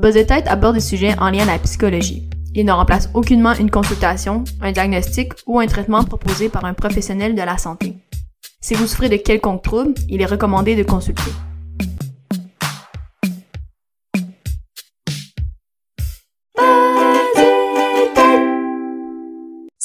Buzz aborde des sujets en lien à la psychologie. Il ne remplace aucunement une consultation, un diagnostic ou un traitement proposé par un professionnel de la santé. Si vous souffrez de quelconque trouble, il est recommandé de consulter.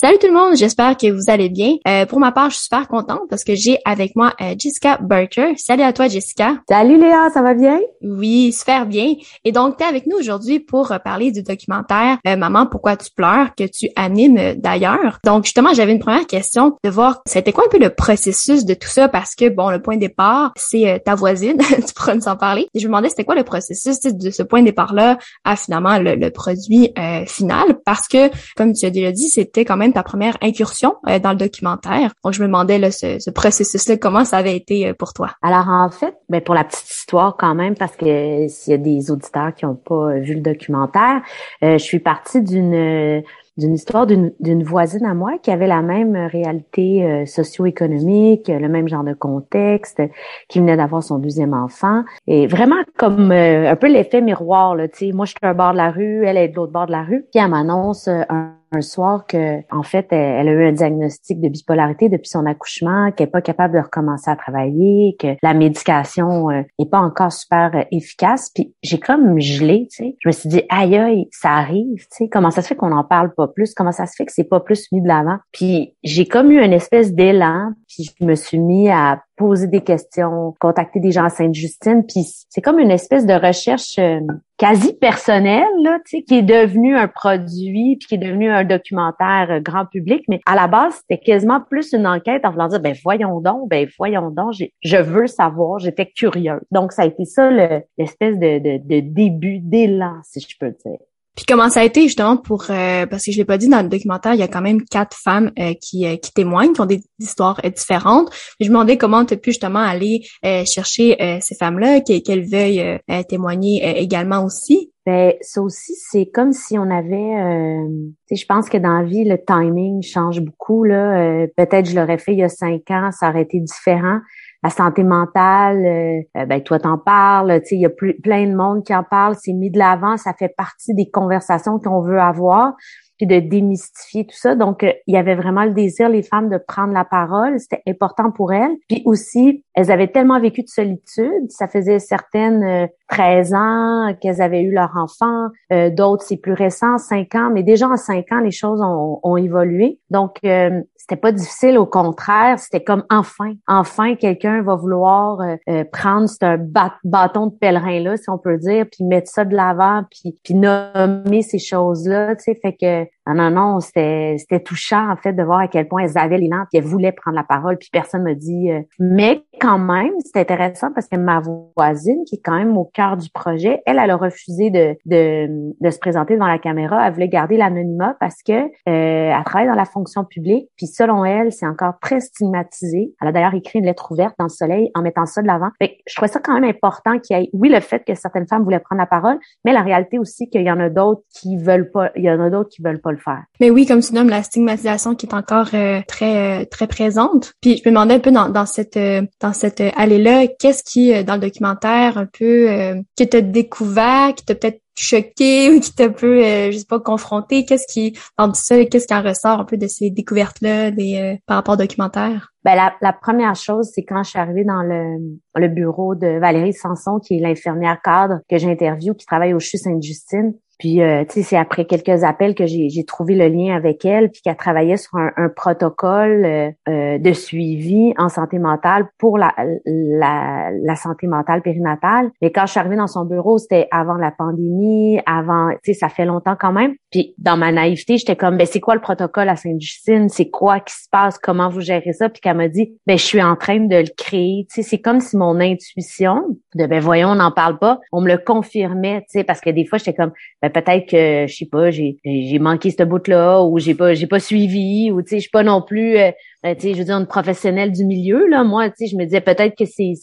Salut tout le monde, j'espère que vous allez bien. Euh, pour ma part, je suis super contente parce que j'ai avec moi euh, Jessica Barker. Salut à toi, Jessica. Salut Léa, ça va bien? Oui, super bien. Et donc, tu es avec nous aujourd'hui pour euh, parler du documentaire Maman, pourquoi tu pleures que tu animes d'ailleurs. Donc, justement, j'avais une première question de voir c'était quoi un peu le processus de tout ça? Parce que, bon, le point de départ, c'est ta voisine, tu pourras nous en parler. Et je me demandais c'était quoi le processus de ce point de départ-là à finalement le, le produit final? Parce que, comme tu as déjà dit, c'était quand même ta première incursion euh, dans le documentaire. Donc, je me demandais là, ce, processus-là, comment ça avait été euh, pour toi? Alors, en fait, ben, pour la petite histoire quand même, parce que s'il y a des auditeurs qui n'ont pas vu le documentaire, euh, je suis partie d'une d'une histoire d'une voisine à moi qui avait la même réalité socio-économique, le même genre de contexte, qui venait d'avoir son deuxième enfant. Et vraiment comme un peu l'effet miroir. Là, moi, je suis un bord de la rue, elle est de l'autre bord de la rue. Puis elle m'annonce un un soir que, en fait, elle, a eu un diagnostic de bipolarité depuis son accouchement, qu'elle est pas capable de recommencer à travailler, que la médication euh, est pas encore super euh, efficace. Puis j'ai comme gelé, tu sais. Je me suis dit, aïe aïe, ça arrive, tu sais. Comment ça se fait qu'on en parle pas plus? Comment ça se fait que c'est pas plus mis de l'avant? Puis j'ai comme eu une espèce d'élan. Puis je me suis mis à poser des questions, contacter des gens à Sainte-Justine, puis c'est comme une espèce de recherche euh, quasi personnelle, là, qui est devenu un produit, puis qui est devenu un documentaire euh, grand public, mais à la base, c'était quasiment plus une enquête en voulant dire, ben voyons donc, ben voyons donc, je veux savoir, j'étais curieuse. Donc, ça a été ça l'espèce de, de, de début, d'élan, si je peux dire. Puis comment ça a été justement pour euh, parce que je l'ai pas dit dans le documentaire, il y a quand même quatre femmes euh, qui, euh, qui témoignent, qui ont des histoires différentes. Je me demandais comment tu as pu justement aller chercher ces femmes-là, qu'elles veuillent témoigner également aussi. Ben ça aussi c'est comme si on avait, je pense que dans la vie le timing change beaucoup là. Peut-être je l'aurais fait il y a cinq ans, ça aurait été différent la santé mentale, euh, euh, ben toi t'en parles, tu sais, il y a plein de monde qui en parle, c'est mis de l'avant, ça fait partie des conversations qu'on veut avoir puis de démystifier tout ça. Donc, euh, il y avait vraiment le désir, les femmes, de prendre la parole. C'était important pour elles. Puis aussi, elles avaient tellement vécu de solitude. Ça faisait certaines 13 euh, ans qu'elles avaient eu leur enfant. Euh, d'autres, c'est plus récent, 5 ans. Mais déjà en 5 ans, les choses ont, évolué. Donc, euh, c'était pas difficile. Au contraire, c'était comme enfin, enfin, quelqu'un va vouloir prendre ce bâton de pèlerin-là, si on peut dire, puis mettre ça de l'avant, puis, puis nommer ces choses-là. Tu sais, fait que non, non, non, c'était, touchant en fait de voir à quel point elles avaient l'élan puis elles voulaient prendre la parole puis personne me dit. Euh, mais quand même, c'est intéressant parce que ma voisine qui est quand même au cœur du projet, elle, elle a refusé de, de, de se présenter devant la caméra. Elle voulait garder l'anonymat parce que euh, elle travaille dans la fonction publique puis selon elle, c'est encore très stigmatisé. Elle a d'ailleurs écrit une lettre ouverte dans le Soleil en mettant ça de l'avant. Je trouvais ça quand même important qu'il y ait, oui, le fait que certaines femmes voulaient prendre la parole, mais la réalité aussi qu'il y en a d'autres qui veulent pas, il y en a d'autres qui veulent pas faire. Mais oui, comme tu nommes, la stigmatisation qui est encore euh, très euh, très présente. Puis je me demandais un peu dans, dans cette euh, dans cette allée-là, qu'est-ce qui dans le documentaire un peu que tu as découvert, qui t'a peut-être choqué ou qui t'a un peu, je sais pas, confronté? Qu'est-ce qui, dans tout ça, qu'est-ce qui en ressort un peu de ces découvertes-là des, par rapport au documentaire? Ben, la, la première chose, c'est quand je suis arrivée dans le, le bureau de Valérie Sanson, qui est l'infirmière cadre que j'interviewe, qui travaille au CHU Sainte-Justine. Puis, euh, tu sais, c'est après quelques appels que j'ai trouvé le lien avec elle, puis qu'elle travaillait sur un, un protocole euh, euh, de suivi en santé mentale pour la, la, la, santé mentale périnatale. Mais quand je suis arrivée dans son bureau, c'était avant la pandémie, avant, tu sais, ça fait longtemps quand même. Puis, dans ma naïveté, j'étais comme, ben c'est quoi le protocole à Sainte-Justine? C'est quoi qui se passe? Comment vous gérez ça? Puis qu'elle m'a dit, ben je suis en train de le créer. Tu sais, c'est comme si mon intuition de, ben voyons, on n'en parle pas, on me le confirmait, tu sais, parce que des fois, j'étais comme, ben, peut-être que je sais pas, j'ai manqué ce bout là ou j'ai pas j'ai pas suivi ou tu sais je suis pas non plus euh, je veux dire, une professionnelle du milieu, là, moi, je me disais peut-être que c'est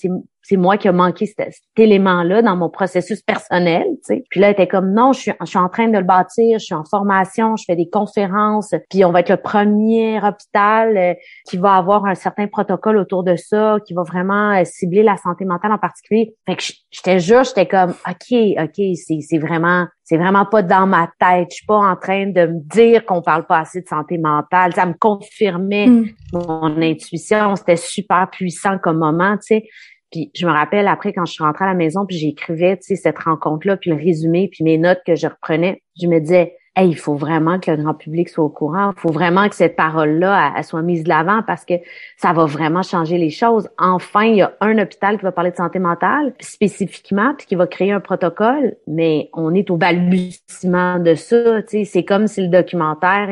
c'est moi qui a manqué cet, élément-là dans mon processus personnel, tu. Puis là, elle était comme, non, je suis, je suis en train de le bâtir, je suis en formation, je fais des conférences, puis on va être le premier hôpital euh, qui va avoir un certain protocole autour de ça, qui va vraiment euh, cibler la santé mentale en particulier. Fait que j'étais juste, j'étais comme, OK, OK, c'est, c'est vraiment, c'est vraiment pas dans ma tête. Je suis pas en train de me dire qu'on parle pas assez de santé mentale. Ça me confirmait mm. Mon intuition. C'était super puissant comme moment, tu sais. Puis je me rappelle après quand je suis rentrée à la maison puis j'écrivais, tu sais, cette rencontre-là, puis le résumé, puis mes notes que je reprenais, je me disais, hey, il faut vraiment que le grand public soit au courant. Il faut vraiment que cette parole-là soit mise de l'avant parce que ça va vraiment changer les choses. Enfin, il y a un hôpital qui va parler de santé mentale spécifiquement, puis qui va créer un protocole, mais on est au balbutiement de ça. C'est comme si le documentaire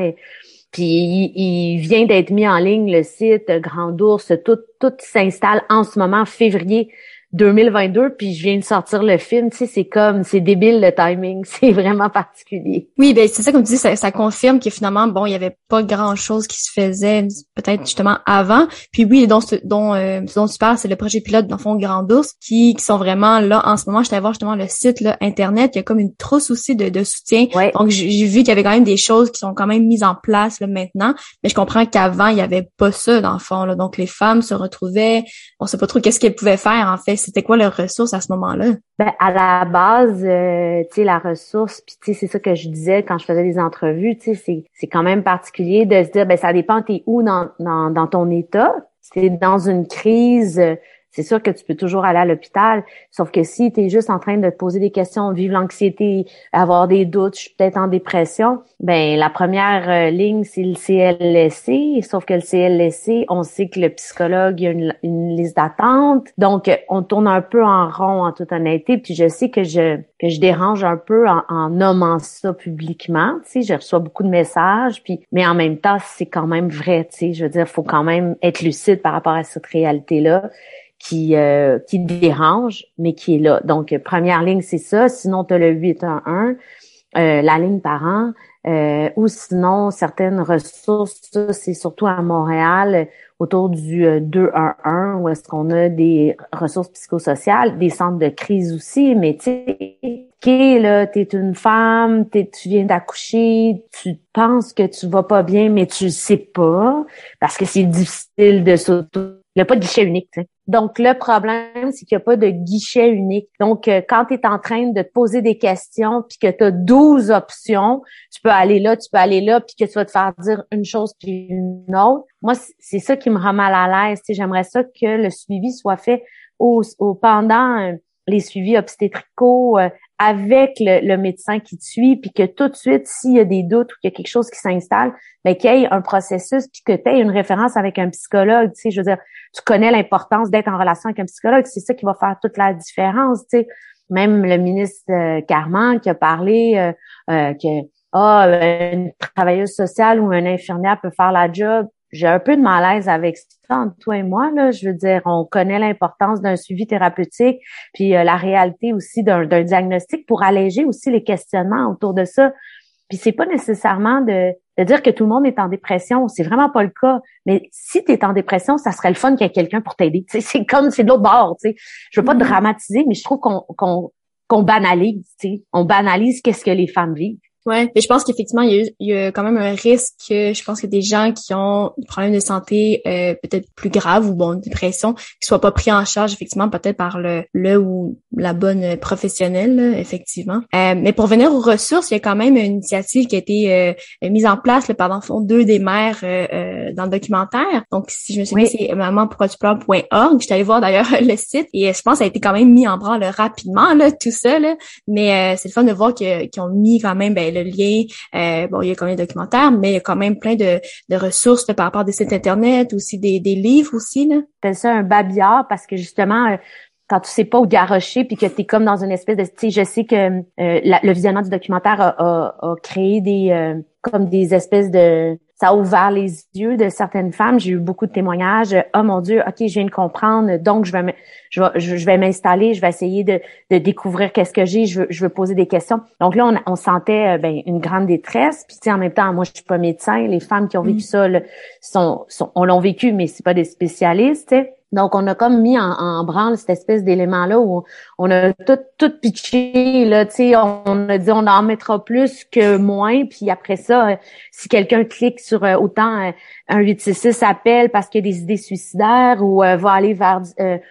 puis il, vient d'être mis en ligne, le site Grand Ours, tout, tout s'installe en ce moment, février 2022, puis je viens de sortir le film, tu sais, c'est comme, c'est débile le timing, c'est vraiment particulier. Oui, ben c'est ça comme tu dis, ça, ça confirme que finalement, bon, il y avait pas grand-chose qui se faisait peut-être justement avant. Puis oui, dont, dont, euh, dont tu parles, c'est le projet pilote dans le fond Grand Ours, qui, qui sont vraiment là en ce moment. Je voir justement le site là, internet, il y a comme une trousse aussi de, de soutien. Donc j'ai vu qu'il y avait quand même des choses qui sont quand même mises en place là, maintenant, mais je comprends qu'avant il y avait pas ça dans le fond. Là. Donc les femmes se retrouvaient, on sait pas trop qu'est-ce qu'elles pouvaient faire en fait c'était quoi leur ressource à ce moment-là? Ben, à la base, euh, tu sais, la ressource, puis tu sais, c'est ça que je disais quand je faisais des entrevues, tu sais, c'est quand même particulier de se dire, ben ça dépend t'es où dans, dans, dans ton état? C'est dans une crise c'est sûr que tu peux toujours aller à l'hôpital, sauf que si tu es juste en train de te poser des questions, vivre l'anxiété, avoir des doutes, je suis peut-être en dépression, ben la première euh, ligne, c'est le CLSC, sauf que le CLSC, on sait que le psychologue, il y a une, liste d'attente, donc on tourne un peu en rond en toute honnêteté, puis je sais que je que je dérange un peu en, en nommant ça publiquement, tu sais, je reçois beaucoup de messages, puis mais en même temps, c'est quand même vrai, tu sais, je veux dire, faut quand même être lucide par rapport à cette réalité-là qui, euh, qui dérange, mais qui est là. Donc, première ligne, c'est ça. Sinon, tu as le 811, euh, la ligne parent, euh, ou sinon, certaines ressources, c'est surtout à Montréal, autour du 211, où est-ce qu'on a des ressources psychosociales, des centres de crise aussi, mais tu sais, là, t'es une femme, es, tu viens d'accoucher, tu penses que tu vas pas bien, mais tu le sais pas, parce que c'est difficile de s'auto il n'y a pas de guichet unique. Donc, le problème, c'est qu'il n'y a pas de guichet unique. Donc, euh, quand tu es en train de te poser des questions, puis que tu as 12 options, tu peux aller là, tu peux aller là, puis que tu vas te faire dire une chose puis une autre. Moi, c'est ça qui me rend mal à l'aise. J'aimerais ça que le suivi soit fait au, pendant euh, les suivis obstétricaux, euh, avec le, médecin qui te suit, puis que tout de suite, s'il y a des doutes ou qu'il y a quelque chose qui s'installe, ben, qu'il y ait un processus, puis que tu aies une référence avec un psychologue. Tu sais, je veux dire, tu connais l'importance d'être en relation avec un psychologue, c'est ça qui va faire toute la différence. Tu sais. Même le ministre euh, Carman qui a parlé euh, euh que ah, une travailleuse sociale ou un infirmière peut faire la job j'ai un peu de malaise avec ça entre toi et moi là. Je veux dire, on connaît l'importance d'un suivi thérapeutique, puis euh, la réalité aussi d'un diagnostic pour alléger aussi les questionnements autour de ça. Puis c'est pas nécessairement de, de dire que tout le monde est en dépression, c'est vraiment pas le cas. Mais si tu es en dépression, ça serait le fun qu'il y ait quelqu'un pour t'aider. C'est comme c'est de l'autre bord. sais. Je veux pas mm-hmm. dramatiser, mais je trouve qu'on qu'on qu'on banalise. On banalise qu'est-ce que les femmes vivent. Ouais, mais je pense qu'effectivement, il, y, a, quand même un risque que je pense que des gens qui ont des problèmes de santé euh, peut-être plus graves ou bon, dépression, qui soient pas pris en charge effectivement peut-être par le, le ou la bonne professionnelle, effectivement. Euh, mais pour venir aux ressources, il y a quand même une initiative qui a été euh, mise en place là, par fond deux des mères dans le documentaire. Donc, si je me souviens, c'est maman Je suis allée voir d'ailleurs le site et je pense que ça a été quand même mis en branle rapidement, là, tout ça. Là. Mais c'est le fun de voir qu'ils ont mis quand même ben, le lien, euh, bon, il y a quand même des documentaires, mais il y a quand même plein de, de ressources par rapport à des sites internet, aussi des, des livres aussi. Là. C'est ça un babillard parce que justement, euh, quand tu sais pas où garrocher puis que tu es comme dans une espèce de tu sais je sais que euh, le visionnement du documentaire a, a, créé des comme des espèces de ça a ouvert les yeux de certaines femmes. J'ai eu beaucoup de témoignages. Oh mon Dieu, ok, je viens de comprendre. Donc je vais je vais, je vais m'installer. Je vais essayer de, de découvrir qu'est-ce que j'ai. Je veux, je veux poser des questions. Donc là, on, on sentait euh, ben, une grande détresse. Puis en même temps, moi je suis pas médecin. Les femmes qui ont vécu mm. ça sont, sont, on l'ont vécu, mais c'est pas des spécialistes. Donc, on a comme mis en, branle cette espèce d'élément-là où on a tout, tout pitché, là, tu sais, on, a dit on en mettra plus que moins, puis après ça, euh, si quelqu'un clique sur euh, autant euh, un 866 appelle parce qu'il y a des idées suicidaires ou va aller vers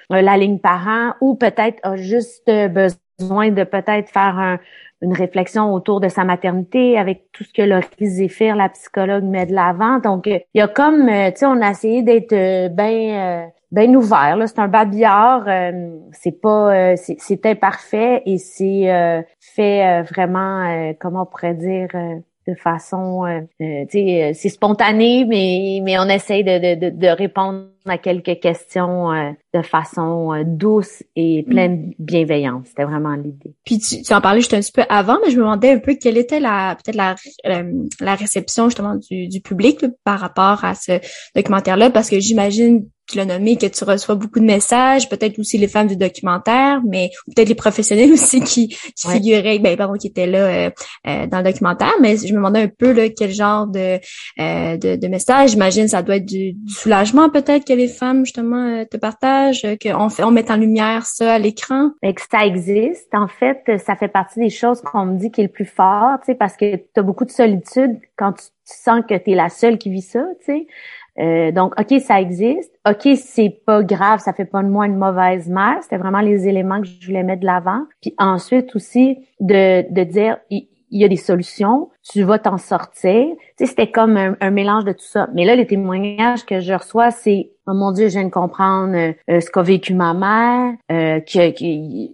la ligne parent ou peut-être a juste besoin de peut-être faire une réflexion autour de sa maternité avec tout ce que Laurie Zéphir, la psychologue, met de l'avant. Donc, il y a comme, tu sais, on a essayé d'être bien ben ouvert. Là, c'est un babillard. Euh, c'est pas, euh, c'est imparfait et c'est euh, fait vraiment, comment on pourrait dire, de façon, tu sais, c'est spontané, mais mais on essaye de, de, de répondre à quelques questions de façon douce et pleine de bienveillance. C'était vraiment l'idée. Puis tu, tu, en parlais juste un petit peu avant, mais je me demandais un peu quelle était la peut-être la, la réception justement du, du public par rapport à ce documentaire-là, parce que j'imagine tu l'as nommé, que tu reçois beaucoup de messages, peut-être aussi les femmes du documentaire, mais peut-être les professionnels aussi qui, figuraient, ben pardon, qui étaient là euh, euh, dans le documentaire. Mais je me demandais un peu là, quel genre de, euh, de, de message. J'imagine ça doit être du, soulagement peut-être que les femmes justement te partagent, qu'on fait, on met en lumière ça à l'écran? Ça existe. En fait, ça fait partie des choses qu'on me dit qui est le plus fort, tu sais, parce que tu as beaucoup de solitude quand tu, sens que tu es la seule qui vit ça, tu sais. Euh, donc, OK, ça existe. OK, c'est pas grave, ça fait pas de moi une mauvaise mère. C'était vraiment les éléments que je voulais mettre de l'avant. Puis ensuite aussi, de, de dire, il, y a des solutions, tu vas t'en sortir. Tu sais, c'était comme un, mélange de tout ça. Mais là, les témoignages que je reçois, c'est Oh mon Dieu, je viens de comprendre euh, ce qu'a vécu ma mère, euh, que,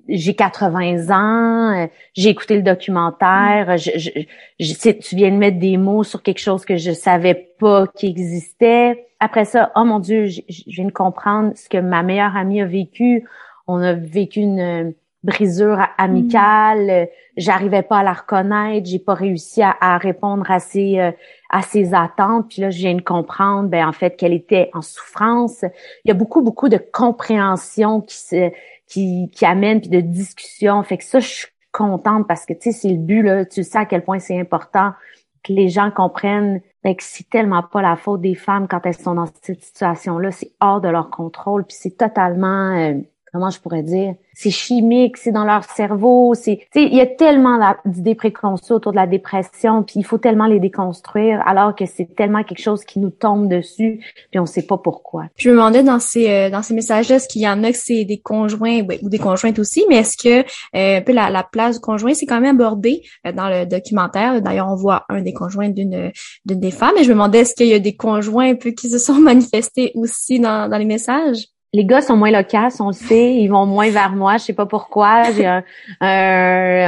j'ai 80 ans, euh, j'ai écouté le documentaire, je, je, tu viens de mettre des mots sur quelque chose que je savais pas qui existait. Après ça, oh mon Dieu, je, je viens de comprendre ce que ma meilleure amie a vécu. On a vécu une brisure amicale, j'arrivais pas à la reconnaître, j'ai pas réussi à, répondre à ses euh, à ses attentes, puis là je viens de comprendre ben en fait qu'elle était en souffrance. Il y a beaucoup beaucoup de compréhension qui se qui qui amène puis de discussion, fait que ça je suis contente parce que tu sais c'est le but là, tu sais à quel point c'est important que les gens comprennent ben, que c'est tellement pas la faute des femmes quand elles sont dans cette situation là, c'est hors de leur contrôle puis c'est totalement euh, comment je pourrais dire, c'est chimique, c'est dans leur cerveau, c'est, il y a tellement d'idées préconçues autour de la dépression, puis il faut tellement les déconstruire, alors que c'est tellement quelque chose qui nous tombe dessus, puis on sait pas pourquoi. Je me demandais dans ces euh, dans ces messages-là, est-ce qu'il y en a que c'est des conjoints ou des conjointes aussi, mais est-ce que euh, la, place du conjoint, c'est quand même abordé euh, dans le documentaire. D'ailleurs, on voit un des conjoints d'une d'une des femmes, et je me demandais est-ce qu'il y a des conjoints un peu qui se sont manifestés aussi dans dans les messages? Les gars sont moins loquaces, on le sait, ils vont moins vers moi, je sais pas pourquoi. J'ai un,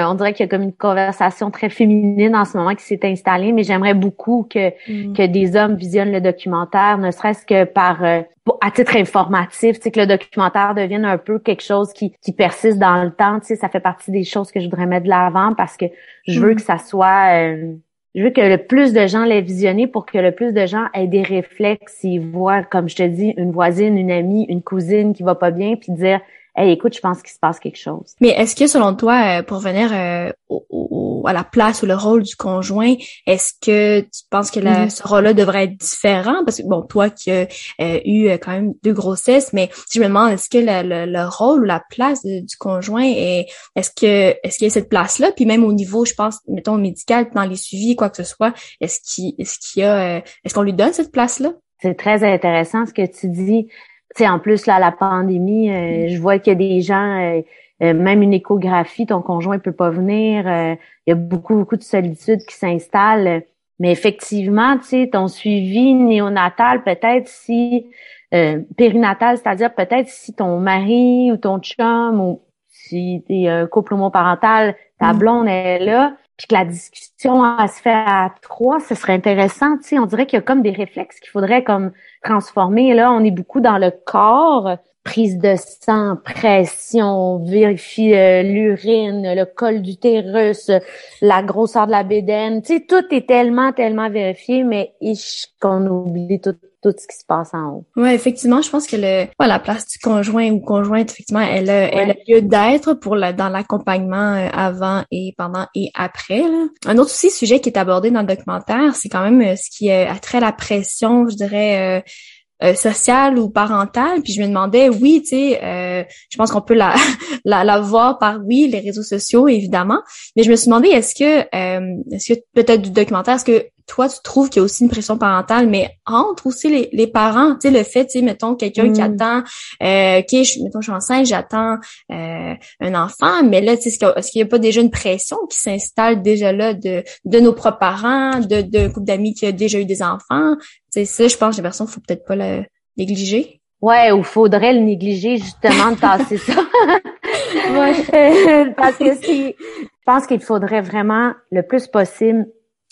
on dirait qu'il y a comme une conversation très féminine en ce moment qui s'est installée, mais j'aimerais beaucoup que mm. que des hommes visionnent le documentaire, ne serait-ce que par euh, à titre informatif, tu que le documentaire devienne un peu quelque chose qui, qui persiste dans le temps, tu sais, ça fait partie des choses que je voudrais mettre de l'avant parce que je veux mm. que ça soit euh, je veux que le plus de gens l'aient visionné pour que le plus de gens aient des réflexes s'ils voient, comme je te dis, une voisine, une amie, une cousine qui va pas bien, puis dire Hey, écoute, je pense qu'il se passe quelque chose. Mais est-ce que selon toi, euh, pour venir euh, au, à la place ou le rôle du conjoint, est-ce que tu penses que la, mm-hmm. ce rôle-là devrait être différent? Parce que bon, toi qui as euh, eu quand même deux grossesses, mais je me demande est-ce que le, le, rôle ou la place du conjoint est est-ce que est-ce qu'il y a cette place-là? Puis même au niveau, je pense, mettons, médical, dans les suivis, quoi que ce soit, est-ce qu'il est-ce qu'il y a est-ce qu'on lui donne cette place-là? C'est très intéressant ce que tu dis sais, en plus, là, la pandémie, euh, mm. je vois qu'il y a des gens, euh, euh, même une échographie, ton conjoint peut pas venir. il y a beaucoup, beaucoup de solitude qui s'installe. Mais effectivement, tu sais, ton suivi néonatal, peut-être si périnatal, c'est-à-dire peut-être si ton mari ou ton chum ou si t'es un couple homoparental, ta mm. blonde est là, puis que la discussion se fait à trois, ce serait intéressant. Tu sais, on dirait qu'il y a comme des réflexes qu'il faudrait comme transformer. Là, on est beaucoup dans le corps, prise de sang, pression, vérifie euh, l'urine, le col d'utérus, la grosseur de la bédaine. Tu sais, tout est tellement, tellement vérifié, mais qu'on oublie tout, tout ce qui se passe en haut. Ouais, effectivement, je pense que le, la place du conjoint ou conjointe, effectivement, elle a, elle a lieu d'être pour la, dans l'accompagnement euh, avant et pendant et après. Un autre aussi sujet qui est abordé dans le documentaire, c'est quand même euh, ce qui a trait à la pression, je dirais, euh, sociale ou parentale. Puis je me demandais, oui, tu sais, euh, je pense qu'on peut la, la, la voir par oui les réseaux sociaux évidemment, mais je me suis demandé est-ce que euh, est-ce que peut-être du documentaire, est-ce que toi, tu trouves qu'il y a aussi une pression parentale, mais entre aussi les, les parents, tu sais, le fait, tu sais, mettons, quelqu'un qui mm. attend, euh, OK, je, mettons, je suis enceinte, j'attends euh, un enfant, mais là, tu sais, est-ce qu'il n'y a pas déjà une pression qui s'installe déjà là de, de nos propres parents, de, de couple d'amis qui a déjà eu des enfants? Tu sais, ça, je pense la personne, faut peut-être pas le négliger. Ouais, ou faudrait le négliger, justement, de tasser ça. Parce que si, je pense qu'il faudrait vraiment, le plus possible,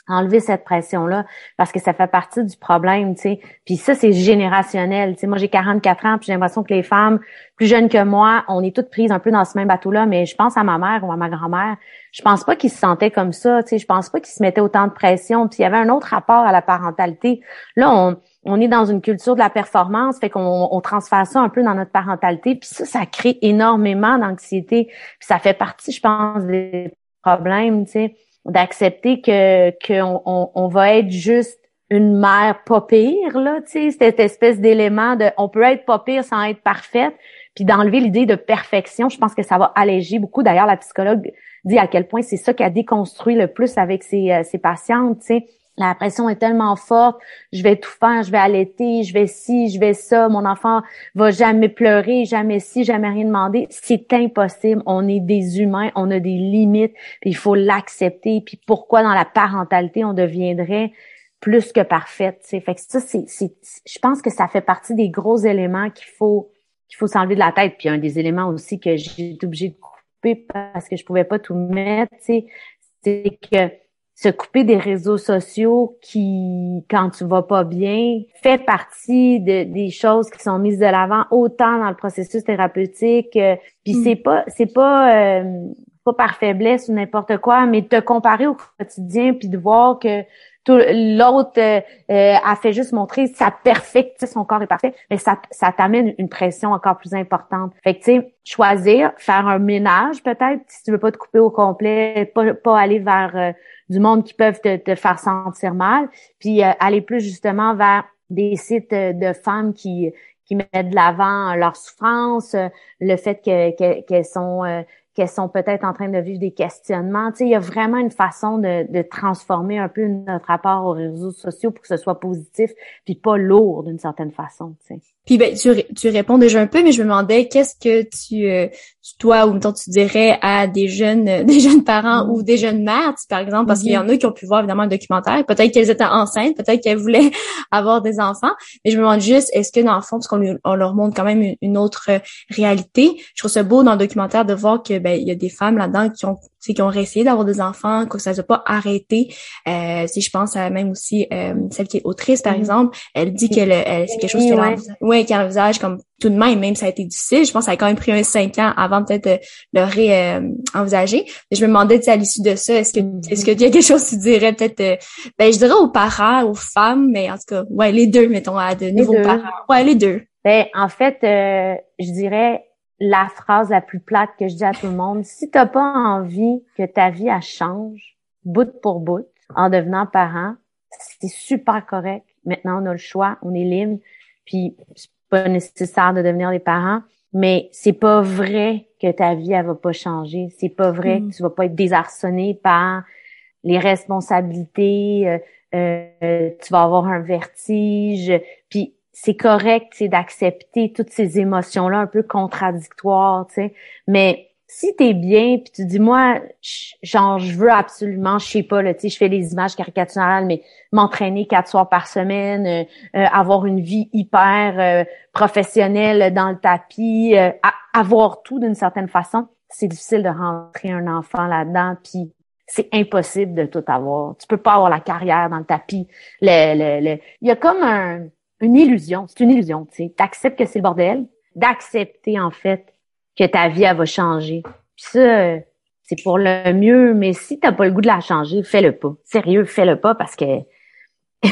enlever cette pression-là parce que ça fait partie du problème, tu sais. Puis ça, c'est générationnel. Tu sais, moi, j'ai 44 ans, puis j'ai l'impression que les femmes plus jeunes que moi, on est toutes prises un peu dans ce même bateau-là, mais je pense à ma mère ou à ma grand-mère, je pense pas qu'ils se sentaient comme ça, tu sais, je pense pas qu'ils se mettaient autant de pression, puis il y avait un autre rapport à la parentalité. Là, on, est dans une culture de la performance, fait qu'on on transfère ça un peu dans notre parentalité, puis ça, ça crée énormément d'anxiété, puis ça fait partie, je pense, des problèmes, tu sais d'accepter que qu'on on, va être juste une mère pas pire là, tu sais, cette espèce d'élément de on peut être pas pire sans être parfaite, puis d'enlever l'idée de perfection, je pense que ça va alléger beaucoup. D'ailleurs, la psychologue dit à quel point c'est ça qui a déconstruit le plus avec ses, euh, ses patientes, tu sais la pression est tellement forte, je vais tout faire, je vais allaiter, je vais ci, je vais ça, mon enfant va jamais pleurer, jamais ci, jamais rien demander. C'est impossible. On est des humains, on a des limites, puis il faut l'accepter. Puis pourquoi dans la parentalité on deviendrait plus que parfaite, Fait que ça, c'est, je pense que ça fait partie des gros éléments qu'il faut qu'il faut s'enlever de la tête. Puis un des éléments aussi que j'ai été obligée de couper parce que je pouvais pas tout mettre, c'est que se couper des réseaux sociaux qui, quand tu vas pas bien, fait partie de, des choses qui sont mises de l'avant autant dans le processus thérapeutique. Euh, puis mm. c'est pas, c'est pas, euh, pas par faiblesse ou n'importe quoi, mais te comparer au quotidien puis de voir que l'autre euh, euh, a fait juste montrer sa perfecte, son corps est parfait, mais ça, ça t'amène une pression encore plus importante. Fait que tu sais, choisir, faire un ménage peut-être, si tu veux pas te couper au complet, pas, pas aller vers euh, du monde qui peuvent te, te faire sentir mal, puis aller plus justement vers des sites de femmes qui qui mettent de l'avant leur souffrance, le fait qu'elles sont qu'elles sont peut-être en train de vivre des questionnements. Tu sais, il y a vraiment une façon de, de, transformer un peu notre rapport aux réseaux sociaux pour que ce soit positif, puis pas lourd d'une certaine façon. Tu sais. Puis ben, tu, tu réponds déjà un peu, mais je me demandais qu'est-ce que tu, euh, toi ou mettons, tu dirais à des jeunes, euh, des jeunes parents ou des jeunes mères, par exemple, parce qu'il y en a qui ont pu voir évidemment le documentaire. Peut-être qu'elles étaient enceintes, peut-être qu'elles voulaient avoir des enfants, mais je me demande juste, est-ce que dans le fond, parce qu'on on leur montre quand même une, autre réalité, je trouve ça beau dans le documentaire de voir que ben il y a des femmes là-dedans qui ont qui ont réessayé d'avoir des enfants, que ça ne pas arrêté. Euh, si je pense à même aussi euh, celle qui est autrice, par mm-hmm. exemple, elle dit que c'est quelque chose qu'elle ouais. ouais, qu'elle envisage comme tout de même, même ça a été difficile. Je pense que ça a quand même pris un cinq ans avant peut-être de le réenvisager. je me demandais, à l'issue de ça, est-ce que mm-hmm. est-ce que y a quelque chose que tu dirais peut-être euh, ben je dirais aux parents, aux femmes, mais en tout cas, ouais, les deux, mettons, à de nouveaux parents. Ouais, les deux. Ben, en fait, euh, je dirais la phrase la plus plate que je dis à tout le monde. Si t'as pas envie que ta vie elle change, bout pour bout, en devenant parent, c'est super correct. Maintenant, on a le choix, on est libre, puis c'est pas nécessaire de devenir des parents, mais c'est pas vrai que ta vie elle va pas changer. C'est pas vrai mm. que tu vas pas être désarçonné par les responsabilités. Euh, euh, tu vas avoir un vertige. Puis c'est correct, d'accepter toutes ces émotions-là un peu contradictoires, tu sais. Mais si t'es bien, puis tu dis moi, genre je veux absolument, je sais pas, tu sais, je fais les images caricaturales, mais m'entraîner quatre soirs par semaine, euh, euh, avoir une vie hyper euh, professionnelle dans le tapis, avoir tout d'une certaine façon, c'est difficile de rentrer un enfant là-dedans, puis c'est impossible de tout avoir. Tu peux pas avoir la carrière dans le tapis. Le, le, le... Il y a comme un une illusion. C'est une illusion. Tu acceptes que c'est le bordel, d'accepter en fait que ta vie va changer. Puis ça, c'est pour le mieux, mais si t'as pas le goût de la changer, fais-le pas. Sérieux, fais-le pas parce que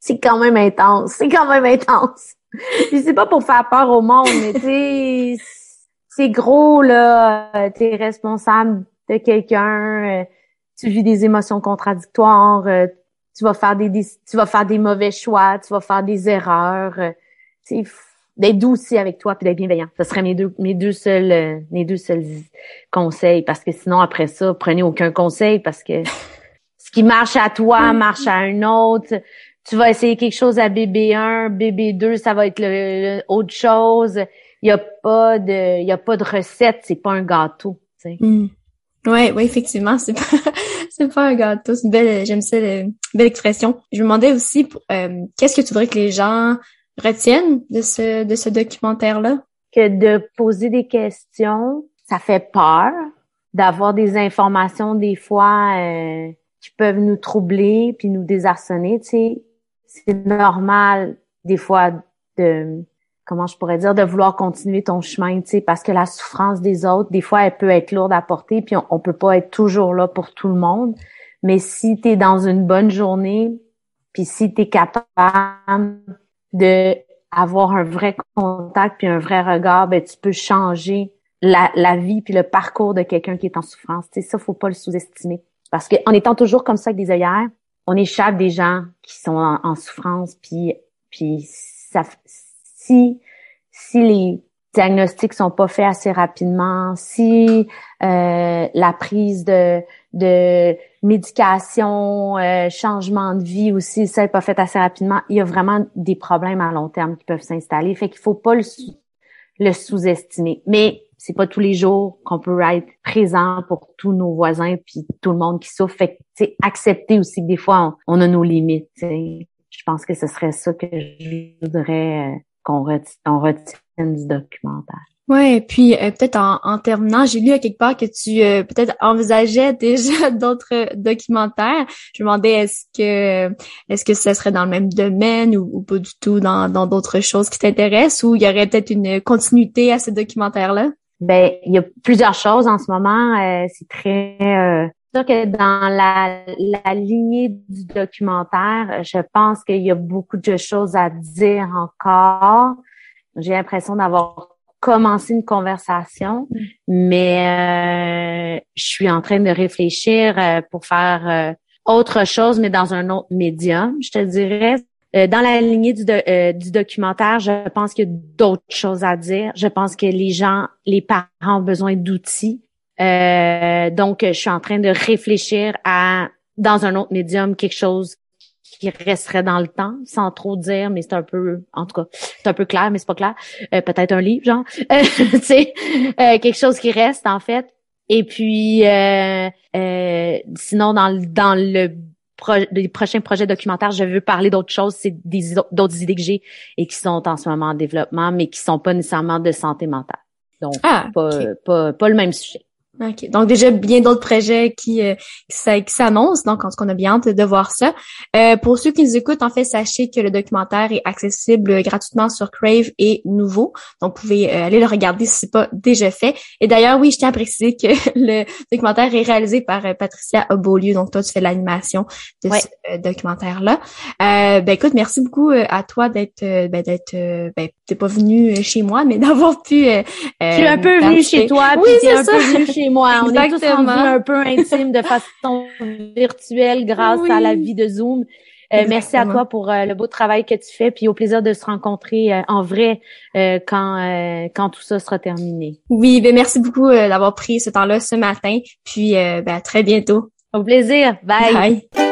c'est quand même intense. C'est quand même intense. C'est pas pour faire peur au monde, mais tu c'est gros là. T'es responsable de quelqu'un. Tu vis des émotions contradictoires. Euh, tu vas faire des, tu vas faire des mauvais choix. Tu vas faire des erreurs. Euh, d'être doux aussi avec toi puis d'être bienveillant. Ce serait mes deux mes deux seuls mes deux seuls conseils parce que sinon après ça prenez aucun conseil parce que ce qui marche à toi marche à un autre tu vas essayer quelque chose à bébé 1, bébé 2, ça va être le, autre chose. Il y a pas de il y a pas de recette, c'est pas un gâteau, tu sais. Mm. Ouais, ouais, effectivement, c'est pas c'est pas un gâteau, c'est une belle j'aime ça belle expression. Je me demandais aussi euh, qu'est-ce que tu voudrais que les gens retiennent de ce de ce documentaire là Que de poser des questions, ça fait peur d'avoir des informations des fois euh, qui peuvent nous troubler puis nous désarçonner, tu sais. C'est normal des fois de comment je pourrais dire de vouloir continuer ton chemin, tu sais, parce que la souffrance des autres, des fois, elle peut être lourde à porter, puis on, peut pas être toujours là pour tout le monde. Mais si tu es dans une bonne journée, puis si tu es capable de avoir un vrai contact puis un vrai regard, ben tu peux changer la, vie puis le parcours de quelqu'un qui est en souffrance. Tu sais, ça, faut pas le sous-estimer. Parce qu'en étant toujours comme ça avec des œillères, on échappe des gens qui sont en, souffrance, puis puis ça, si si les diagnostics sont pas faits assez rapidement, si euh, la prise de de médication, euh, changement de vie aussi, ça n'est pas fait assez rapidement, il y a vraiment des problèmes à long terme qui peuvent s'installer. Fait qu'il faut pas le, sous-estimer. Mais c'est pas tous les jours qu'on peut être présent pour tous nos voisins puis tout le monde qui souffre. Fait que, accepter aussi que des fois, on, a nos limites. Je pense que ce serait ça que je voudrais qu'on retienne, du documentaire. Ouais, puis euh, peut-être en, terminant, j'ai lu à quelque part que tu euh, peut-être envisageais déjà d'autres documentaires. Je me demandais est-ce que est-ce que ce serait dans le même domaine ou, pas du tout dans d'autres choses qui t'intéressent ou il y aurait peut-être une continuité à ce documentaire-là? Ben, il y a plusieurs choses en ce moment. Euh, c'est très euh, sûr que dans la, la lignée du documentaire, je pense qu'il y a beaucoup de choses à dire encore. J'ai l'impression d'avoir commencé une conversation, mais euh, je suis en train de réfléchir euh, pour faire autre chose, mais dans un autre médium, je te dirais. Euh, dans la lignée du, euh, du documentaire, je pense qu'il y a d'autres choses à dire. Je pense que les gens, les parents ont besoin d'outils. Euh, donc, je suis en train de réfléchir à, dans un autre médium, quelque chose qui resterait dans le temps, sans trop dire, mais c'est un peu, en tout cas, c'est un peu clair, mais c'est pas clair. Peut-être un livre, genre, tu sais, quelque chose qui reste en fait. Et puis, sinon, dans, dans le des prochains projets documentaires, je veux parler d'autres choses, c'est des d'autres idées que j'ai et qui sont en ce moment en développement, mais qui sont pas nécessairement de santé mentale. Donc, ah, pas, pas, pas le même sujet. OK. Donc déjà bien d'autres projets qui, euh, qui s'annoncent. Donc en tout cas, on a bien hâte de voir ça. Euh, pour ceux qui nous écoutent, en fait, sachez que le documentaire est accessible gratuitement sur Crave et Nouveau. Donc vous pouvez euh, aller le regarder si c'est pas déjà fait. Et d'ailleurs, oui, je tiens à préciser que le documentaire est réalisé par euh, Patricia Obolieu. Donc toi, tu fais l'animation de ce documentaire-là. ben écoute, merci beaucoup à toi d'être ben, d'être ben, t'es pas venu chez moi, mais d'avoir pu. je suis un peu venu chez toi. Oui, c'est ça. Un peu venu moi. On est tous un peu intime de façon virtuelle grâce à la vie de Zoom. Euh, merci à toi pour euh, le beau travail que tu fais, puis au plaisir de se rencontrer euh, en vrai quand quand tout ça sera terminé. Oui, ben merci beaucoup d'avoir pris ce temps-là ce matin, puis ben, à très bientôt. Au plaisir. Bye. Bye.